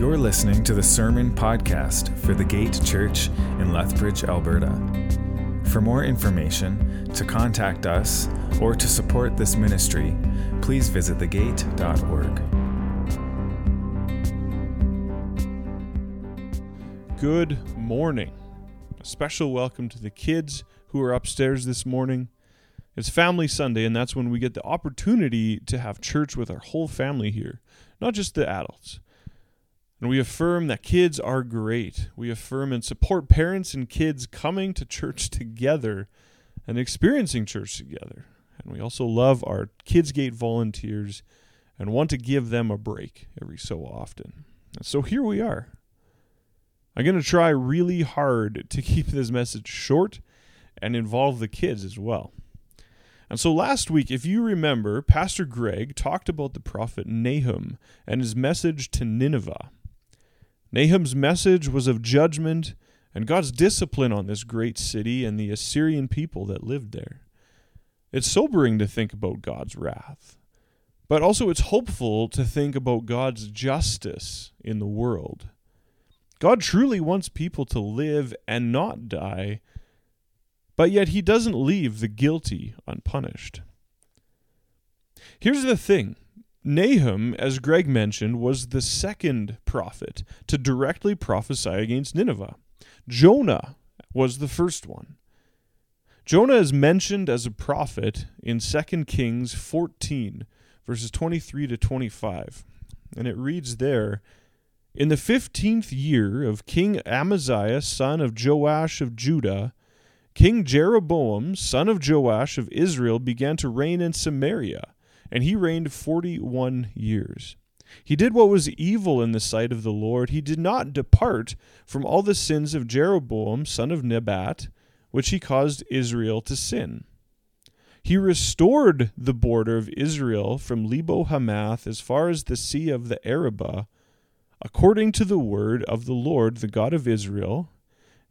You're listening to the Sermon Podcast for the Gate Church in Lethbridge, Alberta. For more information, to contact us, or to support this ministry, please visit thegate.org. Good morning. A special welcome to the kids who are upstairs this morning. It's Family Sunday, and that's when we get the opportunity to have church with our whole family here, not just the adults. And we affirm that kids are great. We affirm and support parents and kids coming to church together and experiencing church together. And we also love our KidsGate volunteers and want to give them a break every so often. And so here we are. I'm going to try really hard to keep this message short and involve the kids as well. And so last week, if you remember, Pastor Greg talked about the prophet Nahum and his message to Nineveh. Nahum's message was of judgment and God's discipline on this great city and the Assyrian people that lived there. It's sobering to think about God's wrath, but also it's hopeful to think about God's justice in the world. God truly wants people to live and not die, but yet He doesn't leave the guilty unpunished. Here's the thing Nahum, as Greg mentioned, was the second prophet to directly prophesy against Nineveh. Jonah was the first one. Jonah is mentioned as a prophet in 2 Kings 14, verses 23 to 25. And it reads there In the fifteenth year of King Amaziah, son of Joash of Judah, King Jeroboam, son of Joash of Israel, began to reign in Samaria and he reigned forty one years. He did what was evil in the sight of the Lord. He did not depart from all the sins of Jeroboam, son of Nebat, which he caused Israel to sin. He restored the border of Israel from Lebo Hamath as far as the sea of the Arabah, according to the word of the Lord, the God of Israel.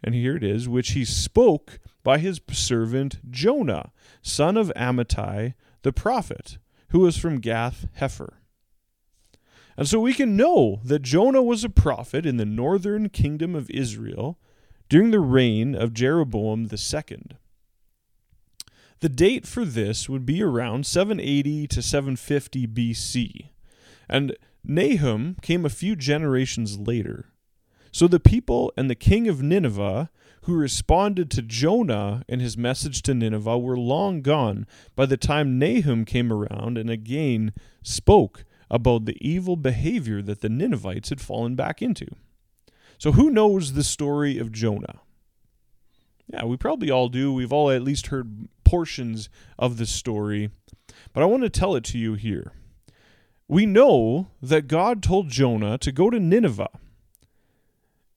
And here it is, which he spoke by his servant Jonah, son of Amittai, the prophet who was from Gath Hepher. And so we can know that Jonah was a prophet in the northern kingdom of Israel during the reign of Jeroboam II. The date for this would be around 780 to 750 BC, and Nahum came a few generations later. So the people and the king of Nineveh who responded to Jonah and his message to Nineveh were long gone by the time Nahum came around and again spoke about the evil behavior that the Ninevites had fallen back into. So, who knows the story of Jonah? Yeah, we probably all do. We've all at least heard portions of the story, but I want to tell it to you here. We know that God told Jonah to go to Nineveh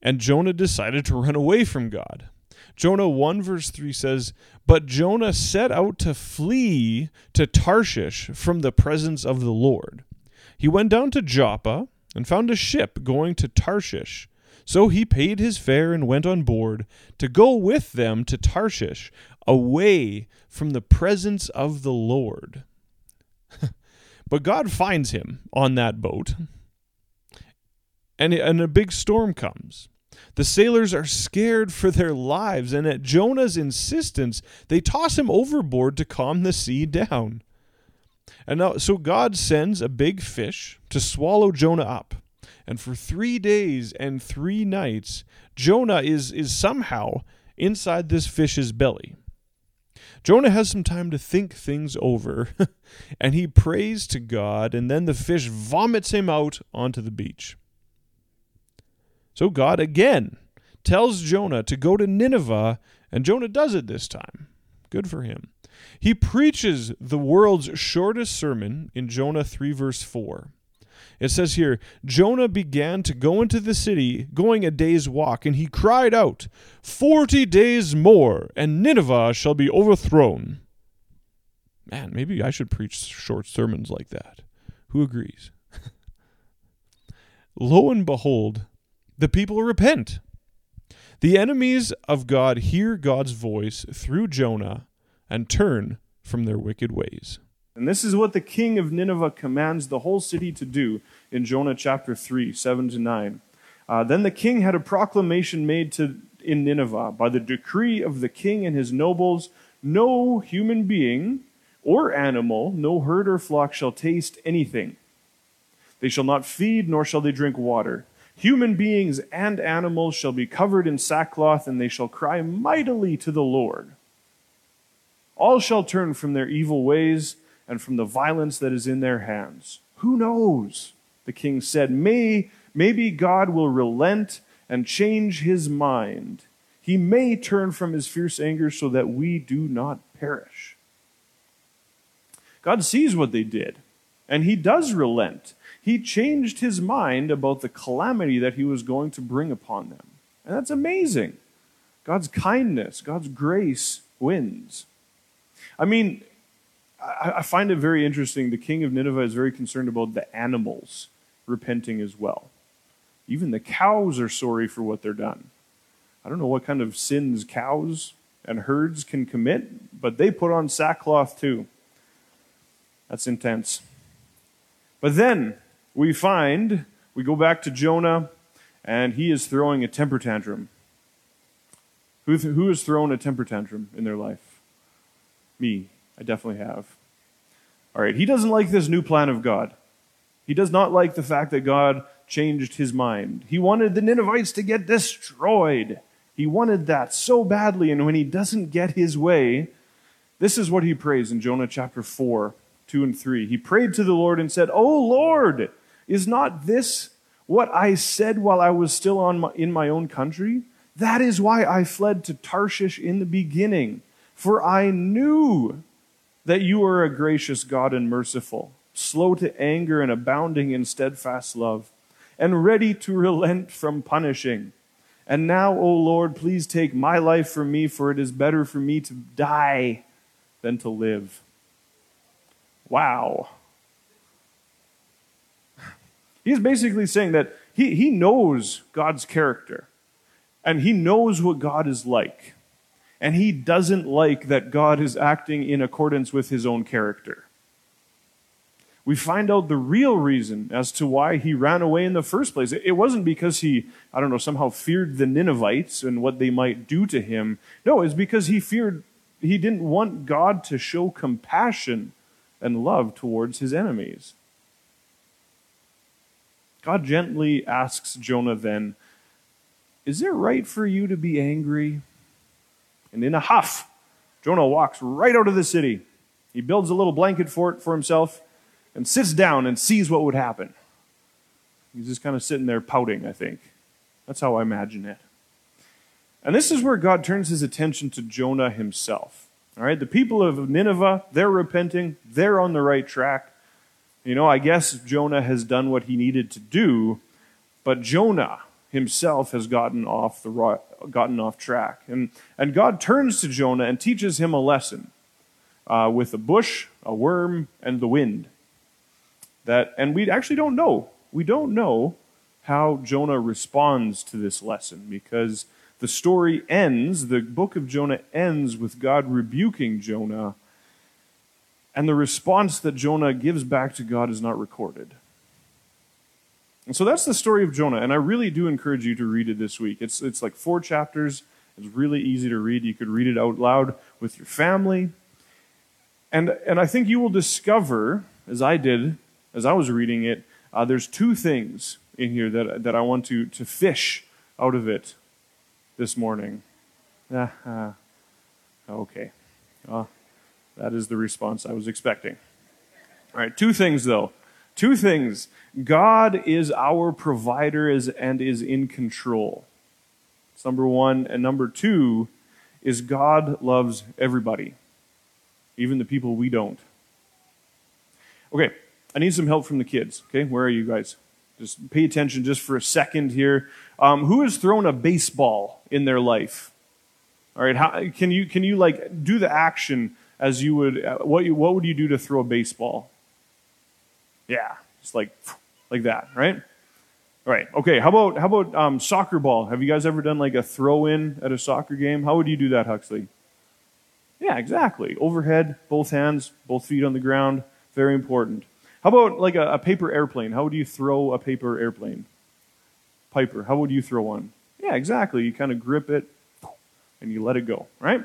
and Jonah decided to run away from God. Jonah 1 verse 3 says, But Jonah set out to flee to Tarshish from the presence of the Lord. He went down to Joppa and found a ship going to Tarshish. So he paid his fare and went on board to go with them to Tarshish, away from the presence of the Lord. but God finds him on that boat, and, and a big storm comes. The sailors are scared for their lives, and at Jonah's insistence, they toss him overboard to calm the sea down. And now, so God sends a big fish to swallow Jonah up. And for three days and three nights, Jonah is, is somehow inside this fish's belly. Jonah has some time to think things over, and he prays to God, and then the fish vomits him out onto the beach. So God again tells Jonah to go to Nineveh, and Jonah does it this time. Good for him. He preaches the world's shortest sermon in Jonah 3, verse 4. It says here Jonah began to go into the city, going a day's walk, and he cried out, Forty days more, and Nineveh shall be overthrown. Man, maybe I should preach short sermons like that. Who agrees? Lo and behold, the people repent. The enemies of God hear God's voice through Jonah and turn from their wicked ways. And this is what the king of Nineveh commands the whole city to do in Jonah chapter 3, 7 to 9. Uh, then the king had a proclamation made to, in Nineveh by the decree of the king and his nobles no human being or animal, no herd or flock shall taste anything. They shall not feed, nor shall they drink water. Human beings and animals shall be covered in sackcloth, and they shall cry mightily to the Lord. All shall turn from their evil ways and from the violence that is in their hands. Who knows? The king said, May, maybe God will relent and change his mind. He may turn from his fierce anger so that we do not perish. God sees what they did, and he does relent. He changed his mind about the calamity that he was going to bring upon them. And that's amazing. God's kindness, God's grace wins. I mean, I, find it very interesting. The king of Nineveh is very concerned about the animals repenting as well. Even the cows are sorry for what they're done. I don't know what kind of sins cows and herds can commit, but they put on sackcloth too. That's intense. But then we find, we go back to Jonah, and he is throwing a temper tantrum. Who, who has thrown a temper tantrum in their life? Me. I definitely have. All right, he doesn't like this new plan of God. He does not like the fact that God changed his mind. He wanted the Ninevites to get destroyed. He wanted that so badly, and when he doesn't get his way, this is what he prays in Jonah chapter 4, 2 and 3. He prayed to the Lord and said, Oh Lord, is not this what I said while I was still on my, in my own country? That is why I fled to Tarshish in the beginning, for I knew that you are a gracious God and merciful, slow to anger and abounding in steadfast love, and ready to relent from punishing. And now, O Lord, please take my life from me, for it is better for me to die than to live. Wow. He's basically saying that he, he knows God's character, and he knows what God is like and he doesn't like that God is acting in accordance with his own character. We find out the real reason as to why he ran away in the first place. It wasn't because he, I don't know, somehow feared the Ninevites and what they might do to him. No, it's because he feared, he didn't want God to show compassion and love towards his enemies. God gently asks Jonah then, Is it right for you to be angry? And in a huff, Jonah walks right out of the city. He builds a little blanket fort for himself and sits down and sees what would happen. He's just kind of sitting there pouting, I think. That's how I imagine it. And this is where God turns his attention to Jonah himself. All right, the people of Nineveh, they're repenting, they're on the right track. You know, I guess Jonah has done what he needed to do, but Jonah himself has gotten off the gotten off track. And, and God turns to Jonah and teaches him a lesson uh, with a bush, a worm, and the wind. That, and we actually don't know. We don't know how Jonah responds to this lesson because the story ends, the book of Jonah ends with God rebuking Jonah, and the response that Jonah gives back to God is not recorded. And so that's the story of Jonah, and I really do encourage you to read it this week. It's, it's like four chapters. It's really easy to read. You could read it out loud with your family. And, and I think you will discover, as I did, as I was reading it, uh, there's two things in here that, that I want to, to fish out of it this morning. Uh, okay. Uh, that is the response I was expecting. All right, two things, though. Two things God is our provider and is in control. Number one. And number two is God loves everybody, even the people we don't. Okay, I need some help from the kids. Okay, where are you guys? Just pay attention just for a second here. Um, who has thrown a baseball in their life? All right, how, can you can you like do the action as you would? Uh, what you, what would you do to throw a baseball? Yeah, just like like that, right? Right. Okay. How about how about um, soccer ball? Have you guys ever done like a throw in at a soccer game? How would you do that, Huxley? Yeah, exactly. Overhead, both hands, both feet on the ground. Very important. How about like a, a paper airplane? How would you throw a paper airplane? Piper, how would you throw one? Yeah, exactly. You kind of grip it and you let it go, right?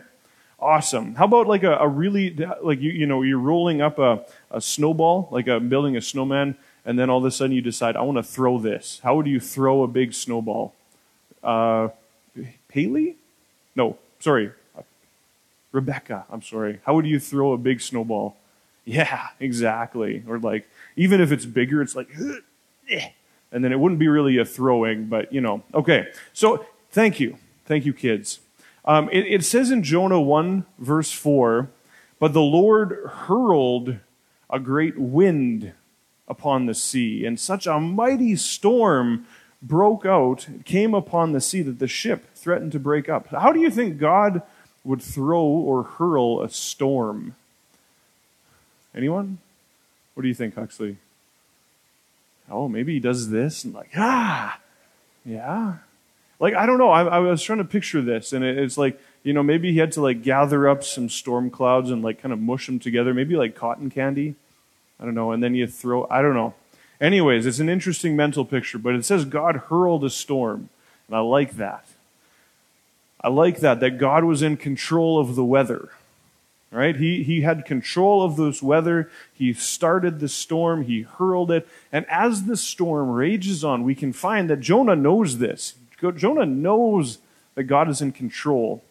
Awesome. How about like a, a really, like you, you know, you're rolling up a, a snowball, like a, building a snowman, and then all of a sudden you decide, I want to throw this. How would you throw a big snowball? Uh, Haley? No, sorry. Rebecca, I'm sorry. How would you throw a big snowball? Yeah, exactly. Or like, even if it's bigger, it's like, and then it wouldn't be really a throwing, but you know. Okay, so thank you. Thank you, kids. Um, it, it says in Jonah 1, verse 4, but the Lord hurled a great wind upon the sea, and such a mighty storm broke out, came upon the sea that the ship threatened to break up. How do you think God would throw or hurl a storm? Anyone? What do you think, Huxley? Oh, maybe he does this and like, ah, yeah, like I don't know. I, I was trying to picture this, and it, it's like you know maybe he had to like gather up some storm clouds and like kind of mush them together, maybe like cotton candy. I don't know, and then you throw. I don't know. Anyways, it's an interesting mental picture, but it says God hurled a storm, and I like that. I like that that God was in control of the weather. Right? He, he had control of this weather. He started the storm. He hurled it. And as the storm rages on, we can find that Jonah knows this. Jonah knows that God is in control.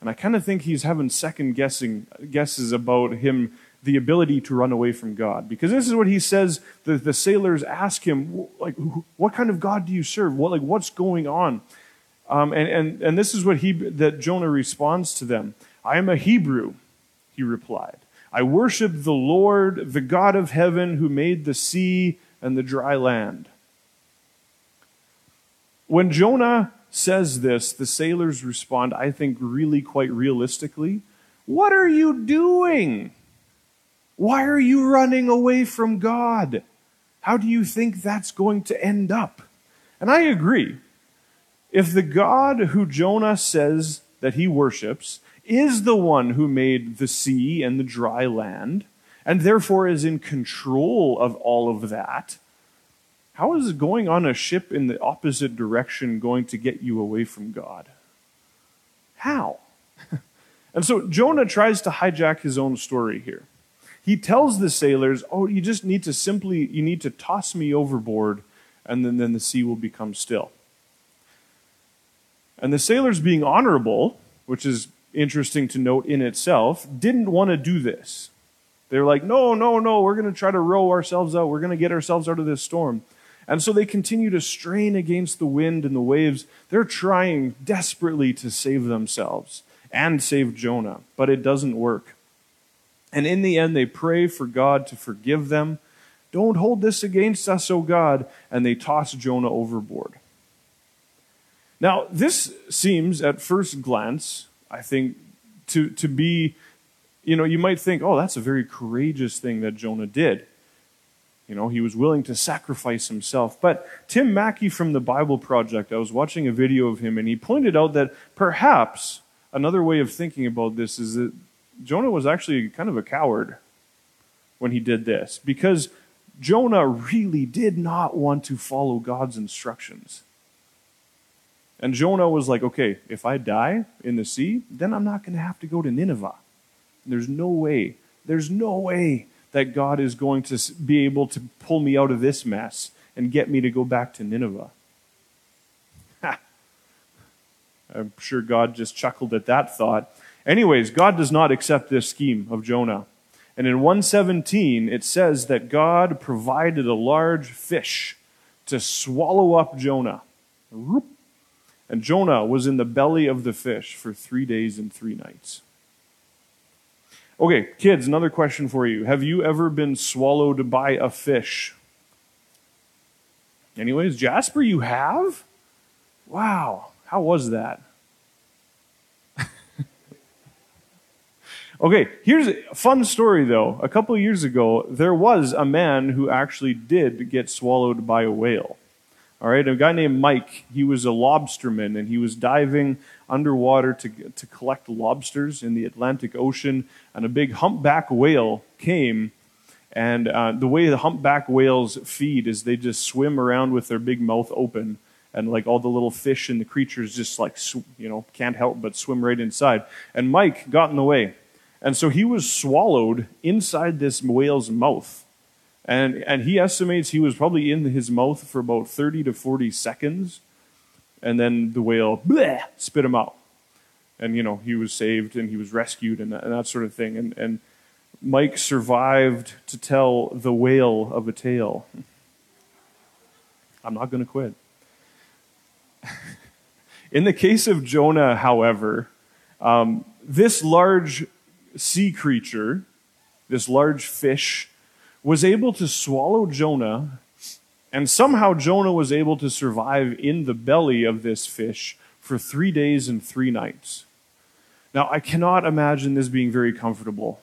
And I kind of think he's having second guessing guesses about him the ability to run away from God. Because this is what he says, the, the sailors ask him, like, what kind of God do you serve? What, like, what's going on? Um, and, and, and this is what he, that Jonah responds to them. I am a Hebrew, he replied. I worship the Lord, the God of heaven, who made the sea and the dry land. When Jonah says this, the sailors respond, I think, really quite realistically What are you doing? Why are you running away from God? How do you think that's going to end up? And I agree. If the God who Jonah says that he worships is the one who made the sea and the dry land, and therefore is in control of all of that, how is going on a ship in the opposite direction going to get you away from God? How? and so Jonah tries to hijack his own story here. He tells the sailors, "Oh, you just need to simply you need to toss me overboard and then, then the sea will become still." And the sailors being honorable, which is interesting to note in itself, didn't want to do this. They're like, "No, no, no, we're going to try to row ourselves out. We're going to get ourselves out of this storm." And so they continue to strain against the wind and the waves. They're trying desperately to save themselves and save Jonah, but it doesn't work. And in the end, they pray for God to forgive them. Don't hold this against us, O God. And they toss Jonah overboard. Now, this seems at first glance, I think, to, to be, you know, you might think, oh, that's a very courageous thing that Jonah did. You know, he was willing to sacrifice himself. But Tim Mackie from the Bible Project, I was watching a video of him, and he pointed out that perhaps another way of thinking about this is that Jonah was actually kind of a coward when he did this, because Jonah really did not want to follow God's instructions. And Jonah was like, okay, if I die in the sea, then I'm not going to have to go to Nineveh. There's no way. There's no way that God is going to be able to pull me out of this mess and get me to go back to Nineveh. Ha. I'm sure God just chuckled at that thought. Anyways, God does not accept this scheme of Jonah. And in 117, it says that God provided a large fish to swallow up Jonah. And Jonah was in the belly of the fish for three days and three nights. Okay, kids, another question for you. Have you ever been swallowed by a fish? Anyways, Jasper, you have? Wow, how was that? okay, here's a fun story though. A couple years ago, there was a man who actually did get swallowed by a whale. All right, a guy named Mike, he was a lobsterman and he was diving underwater to, to collect lobsters in the Atlantic Ocean. And a big humpback whale came. And uh, the way the humpback whales feed is they just swim around with their big mouth open. And like all the little fish and the creatures just like, you know, can't help but swim right inside. And Mike got in the way. And so he was swallowed inside this whale's mouth. And, and he estimates he was probably in his mouth for about 30 to 40 seconds. And then the whale bleh, spit him out. And, you know, he was saved and he was rescued and that, and that sort of thing. And, and Mike survived to tell the whale of a tale. I'm not going to quit. in the case of Jonah, however, um, this large sea creature, this large fish, was able to swallow Jonah, and somehow Jonah was able to survive in the belly of this fish for three days and three nights. Now, I cannot imagine this being very comfortable,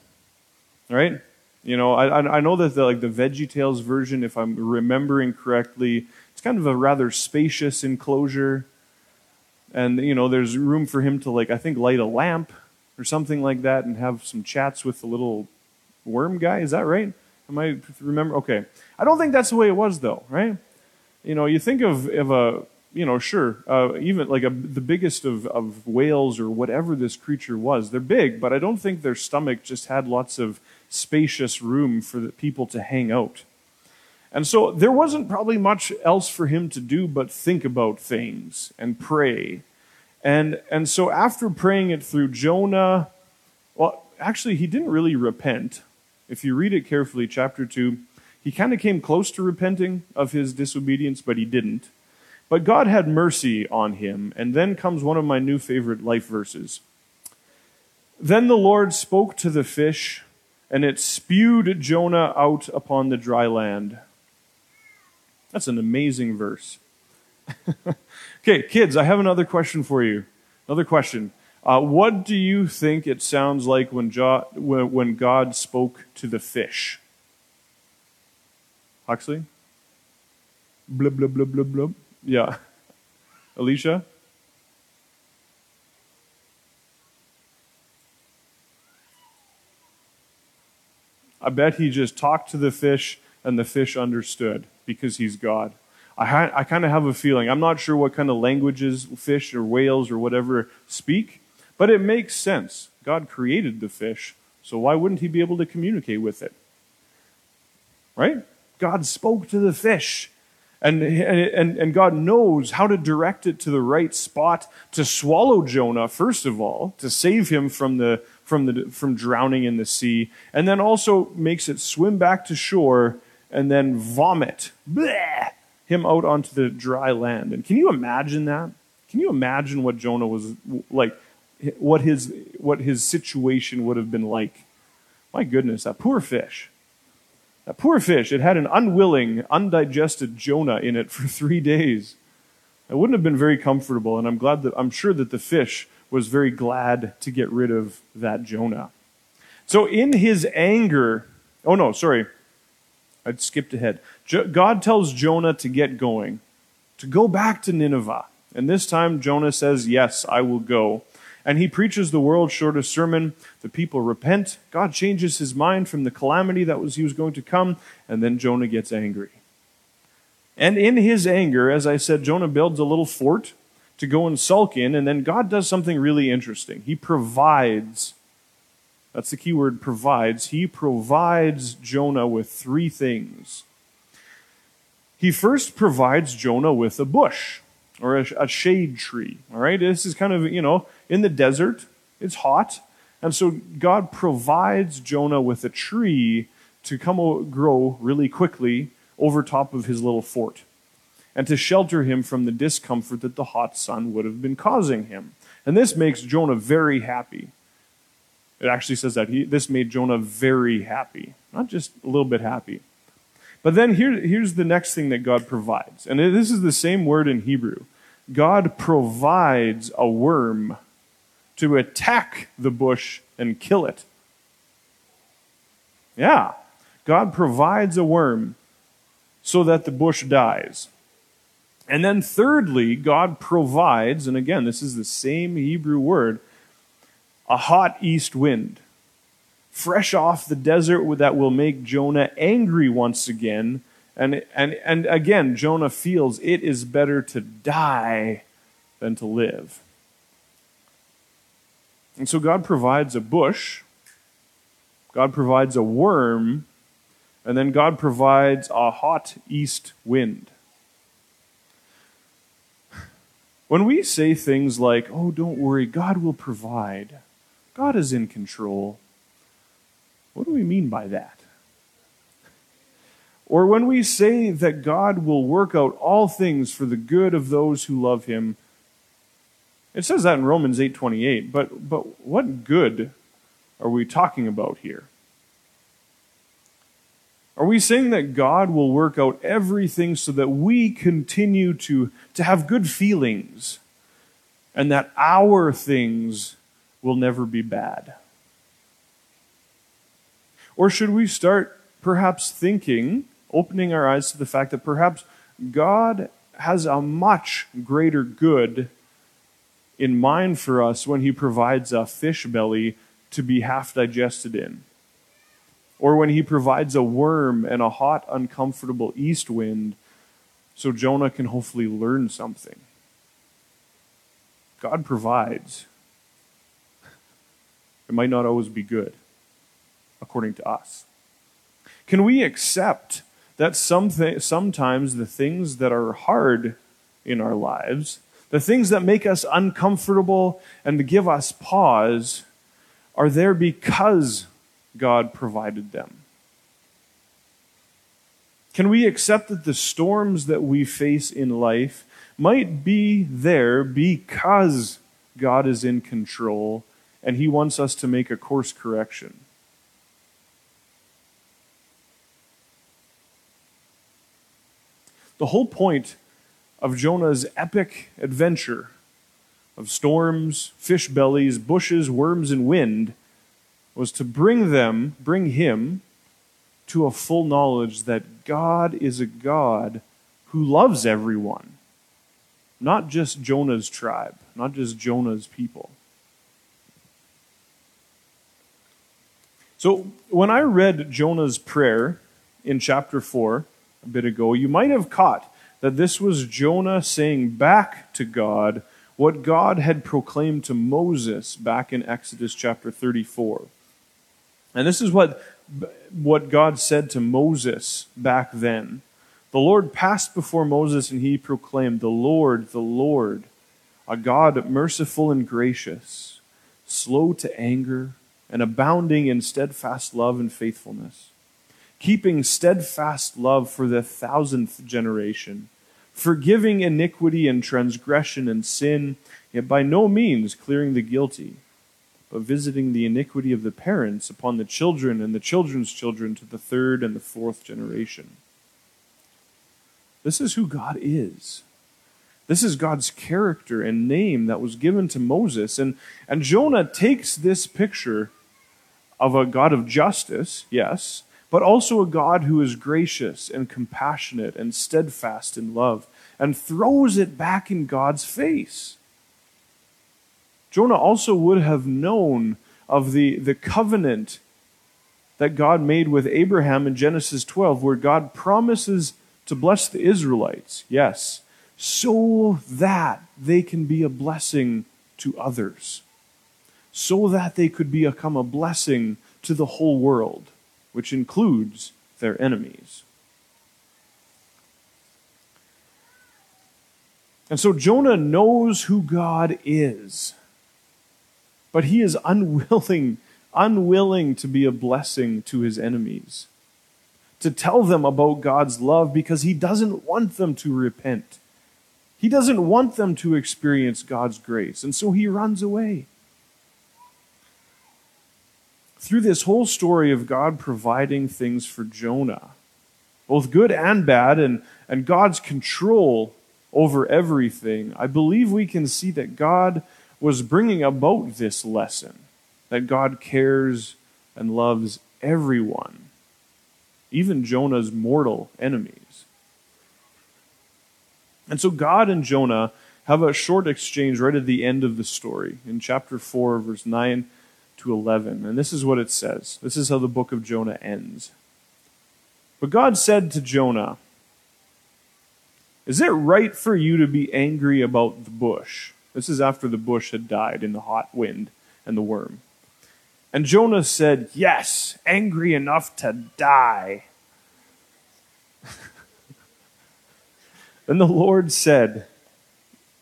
right? You know, I, I know that the, like the Veggie Tales version, if I'm remembering correctly, it's kind of a rather spacious enclosure, and you know, there's room for him to like I think light a lamp or something like that and have some chats with the little worm guy. Is that right? Am I remember? Okay. I don't think that's the way it was, though, right? You know, you think of, of a, you know, sure, uh, even like a, the biggest of, of whales or whatever this creature was. They're big, but I don't think their stomach just had lots of spacious room for the people to hang out. And so there wasn't probably much else for him to do but think about things and pray. And, and so after praying it through, Jonah, well, actually, he didn't really repent if you read it carefully, chapter 2, he kind of came close to repenting of his disobedience, but he didn't. But God had mercy on him. And then comes one of my new favorite life verses. Then the Lord spoke to the fish, and it spewed Jonah out upon the dry land. That's an amazing verse. okay, kids, I have another question for you. Another question. Uh, what do you think it sounds like when, jo- when God spoke to the fish? Huxley? Blub, blub, blub, blub, blub. Yeah. Alicia? I bet he just talked to the fish and the fish understood because he's God. I, ha- I kind of have a feeling. I'm not sure what kind of languages fish or whales or whatever speak, but it makes sense. God created the fish, so why wouldn't he be able to communicate with it? Right? God spoke to the fish. And, and, and God knows how to direct it to the right spot to swallow Jonah, first of all, to save him from, the, from, the, from drowning in the sea, and then also makes it swim back to shore and then vomit bleh, him out onto the dry land. And can you imagine that? Can you imagine what Jonah was like? What his, what his situation would have been like. My goodness, that poor fish. That poor fish, it had an unwilling, undigested Jonah in it for three days. It wouldn't have been very comfortable, and I'm glad that I'm sure that the fish was very glad to get rid of that Jonah. So in his anger, oh no, sorry, I'd skipped ahead. God tells Jonah to get going, to go back to Nineveh. And this time Jonah says, Yes, I will go and he preaches the world's shortest sermon. The people repent. God changes his mind from the calamity that was he was going to come, and then Jonah gets angry. And in his anger, as I said, Jonah builds a little fort to go and sulk in, and then God does something really interesting. He provides. That's the key word provides. He provides Jonah with three things. He first provides Jonah with a bush or a, a shade tree. All right, this is kind of, you know, in the desert, it's hot. And so God provides Jonah with a tree to come grow really quickly over top of his little fort and to shelter him from the discomfort that the hot sun would have been causing him. And this makes Jonah very happy. It actually says that he, this made Jonah very happy, not just a little bit happy. But then here, here's the next thing that God provides. And this is the same word in Hebrew. God provides a worm to attack the bush and kill it. Yeah, God provides a worm so that the bush dies. And then, thirdly, God provides, and again, this is the same Hebrew word, a hot east wind, fresh off the desert that will make Jonah angry once again. And, and, and again, Jonah feels it is better to die than to live. And so God provides a bush, God provides a worm, and then God provides a hot east wind. When we say things like, oh, don't worry, God will provide, God is in control, what do we mean by that? Or when we say that God will work out all things for the good of those who love him, it says that in Romans 8:28, but but what good are we talking about here? Are we saying that God will work out everything so that we continue to, to have good feelings and that our things will never be bad? Or should we start perhaps thinking, opening our eyes to the fact that perhaps God has a much greater good in mind for us when He provides a fish belly to be half digested in? or when he provides a worm and a hot, uncomfortable east wind so Jonah can hopefully learn something. God provides. It might not always be good, according to us. Can we accept that some th- sometimes the things that are hard in our lives, the things that make us uncomfortable and give us pause, are there because God provided them? Can we accept that the storms that we face in life might be there because God is in control and He wants us to make a course correction? The whole point of Jonah's epic adventure of storms, fish bellies, bushes, worms, and wind was to bring them, bring him, to a full knowledge that God is a God who loves everyone, not just Jonah's tribe, not just Jonah's people. So, when I read Jonah's prayer in chapter 4 a bit ago, you might have caught that this was Jonah saying back to God what God had proclaimed to Moses back in Exodus chapter 34. And this is what, what God said to Moses back then. The Lord passed before Moses and he proclaimed, The Lord, the Lord, a God merciful and gracious, slow to anger, and abounding in steadfast love and faithfulness, keeping steadfast love for the thousandth generation, forgiving iniquity and transgression and sin, yet by no means clearing the guilty but visiting the iniquity of the parents upon the children and the children's children to the third and the fourth generation. This is who God is. This is God's character and name that was given to Moses. And, and Jonah takes this picture of a God of justice, yes, but also a God who is gracious and compassionate and steadfast in love, and throws it back in God's face. Jonah also would have known of the, the covenant that God made with Abraham in Genesis 12, where God promises to bless the Israelites, yes, so that they can be a blessing to others, so that they could become a blessing to the whole world, which includes their enemies. And so Jonah knows who God is. But he is unwilling, unwilling to be a blessing to his enemies, to tell them about God's love because he doesn't want them to repent. He doesn't want them to experience God's grace, and so he runs away. Through this whole story of God providing things for Jonah, both good and bad, and, and God's control over everything, I believe we can see that God was bringing about this lesson that God cares and loves everyone, even Jonah's mortal enemies. And so God and Jonah have a short exchange right at the end of the story in chapter 4, verse 9 to 11. And this is what it says. This is how the book of Jonah ends. But God said to Jonah, Is it right for you to be angry about the bush? This is after the bush had died in the hot wind and the worm. And Jonah said, Yes, angry enough to die. then the Lord said,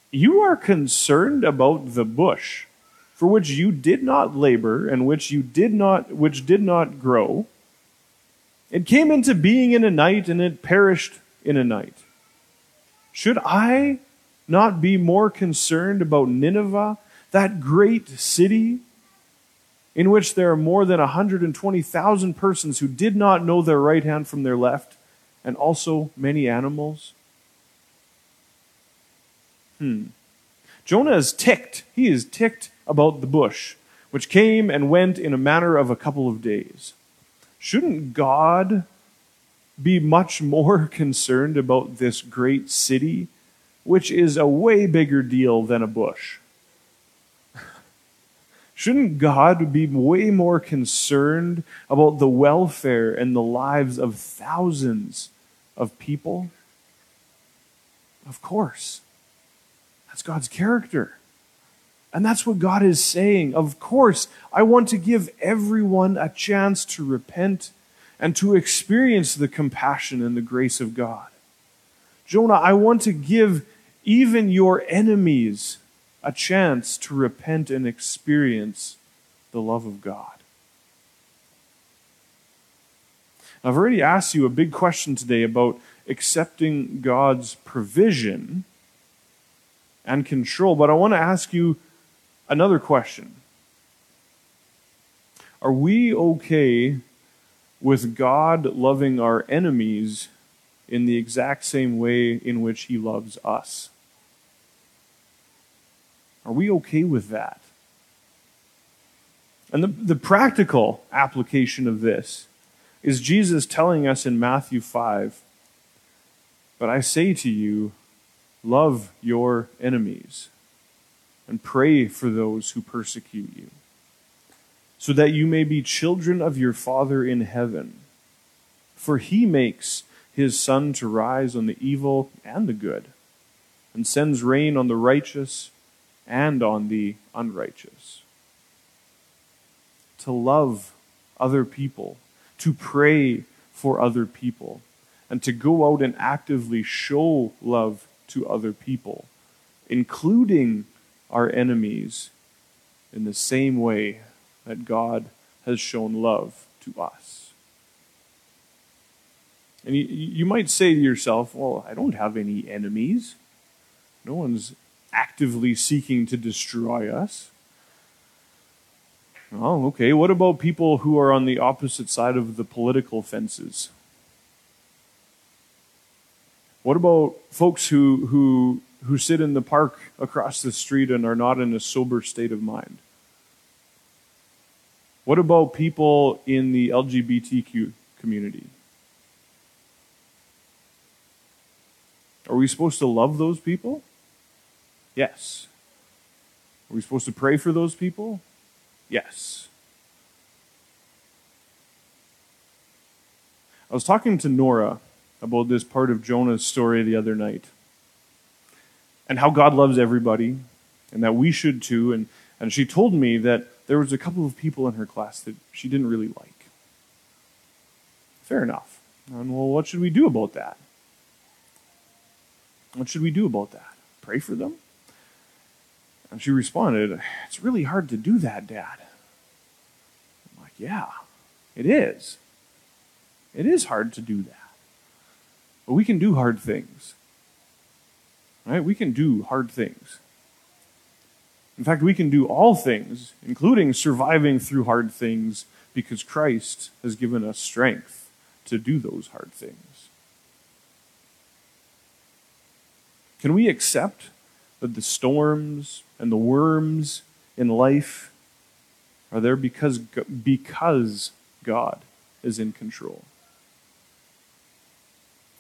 You are concerned about the bush, for which you did not labor and which you did not which did not grow. It came into being in a night and it perished in a night. Should I not be more concerned about Nineveh, that great city? in which there are more than 120,000 persons who did not know their right hand from their left, and also many animals? Hmm. Jonah is ticked. He is ticked about the bush, which came and went in a matter of a couple of days. Shouldn't God be much more concerned about this great city, which is a way bigger deal than a bush? Shouldn't God be way more concerned about the welfare and the lives of thousands of people? Of course. That's God's character. And that's what God is saying. Of course, I want to give everyone a chance to repent and to experience the compassion and the grace of God. Jonah, I want to give even your enemies a chance to repent and experience the love of God. I've already asked you a big question today about accepting God's provision and control, but I want to ask you another question. Are we okay with God loving our enemies in the exact same way in which He loves us? Are we okay with that? And the, the practical application of this is Jesus telling us in Matthew 5 But I say to you, love your enemies and pray for those who persecute you, so that you may be children of your Father in heaven. For he makes his sun to rise on the evil and the good, and sends rain on the righteous and on the unrighteous. To love other people, to pray for other people, and to go out and actively show love to other people, including our enemies, in the same way that God has shown love to us. And you, you might say to yourself, well, I don't have any enemies. No one's actively seeking to destroy us. Oh, okay. What about people who are on the opposite side of the political fences? What about folks who, who, who sit in the park across the street and are not in a sober state of mind? What about people in the LGBTQ community? Are we supposed to love those people? Yes. Are we supposed to pray for those people? Yes. I was talking to Nora about this part of Jonah's story the other night and how God loves everybody and that we should too. And, and she told me that there was a couple of people in her class that she didn't really like. Fair enough. And well, what should we do about that? What should we do about that? Pray for them? And she responded, It's really hard to do that, Dad. I'm like, Yeah, it is. It is hard to do that. But we can do hard things. Right? We can do hard things. In fact, we can do all things, including surviving through hard things, because Christ has given us strength to do those hard things. Can we accept that the storms and the worms in life are there because, because God is in control.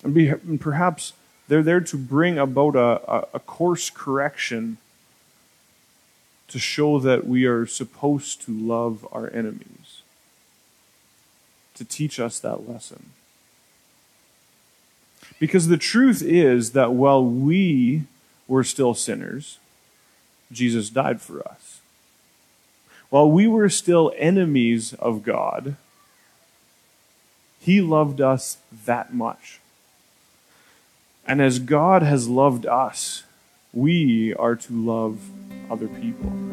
And, be, and perhaps They're there to bring about a, a, course correction to show that we are supposed to love our enemies, to teach us that lesson. Because the truth is that while we were still sinners, Jesus died for us. While we were still enemies of God, He loved us that much. And as God has loved us, we are to love other people.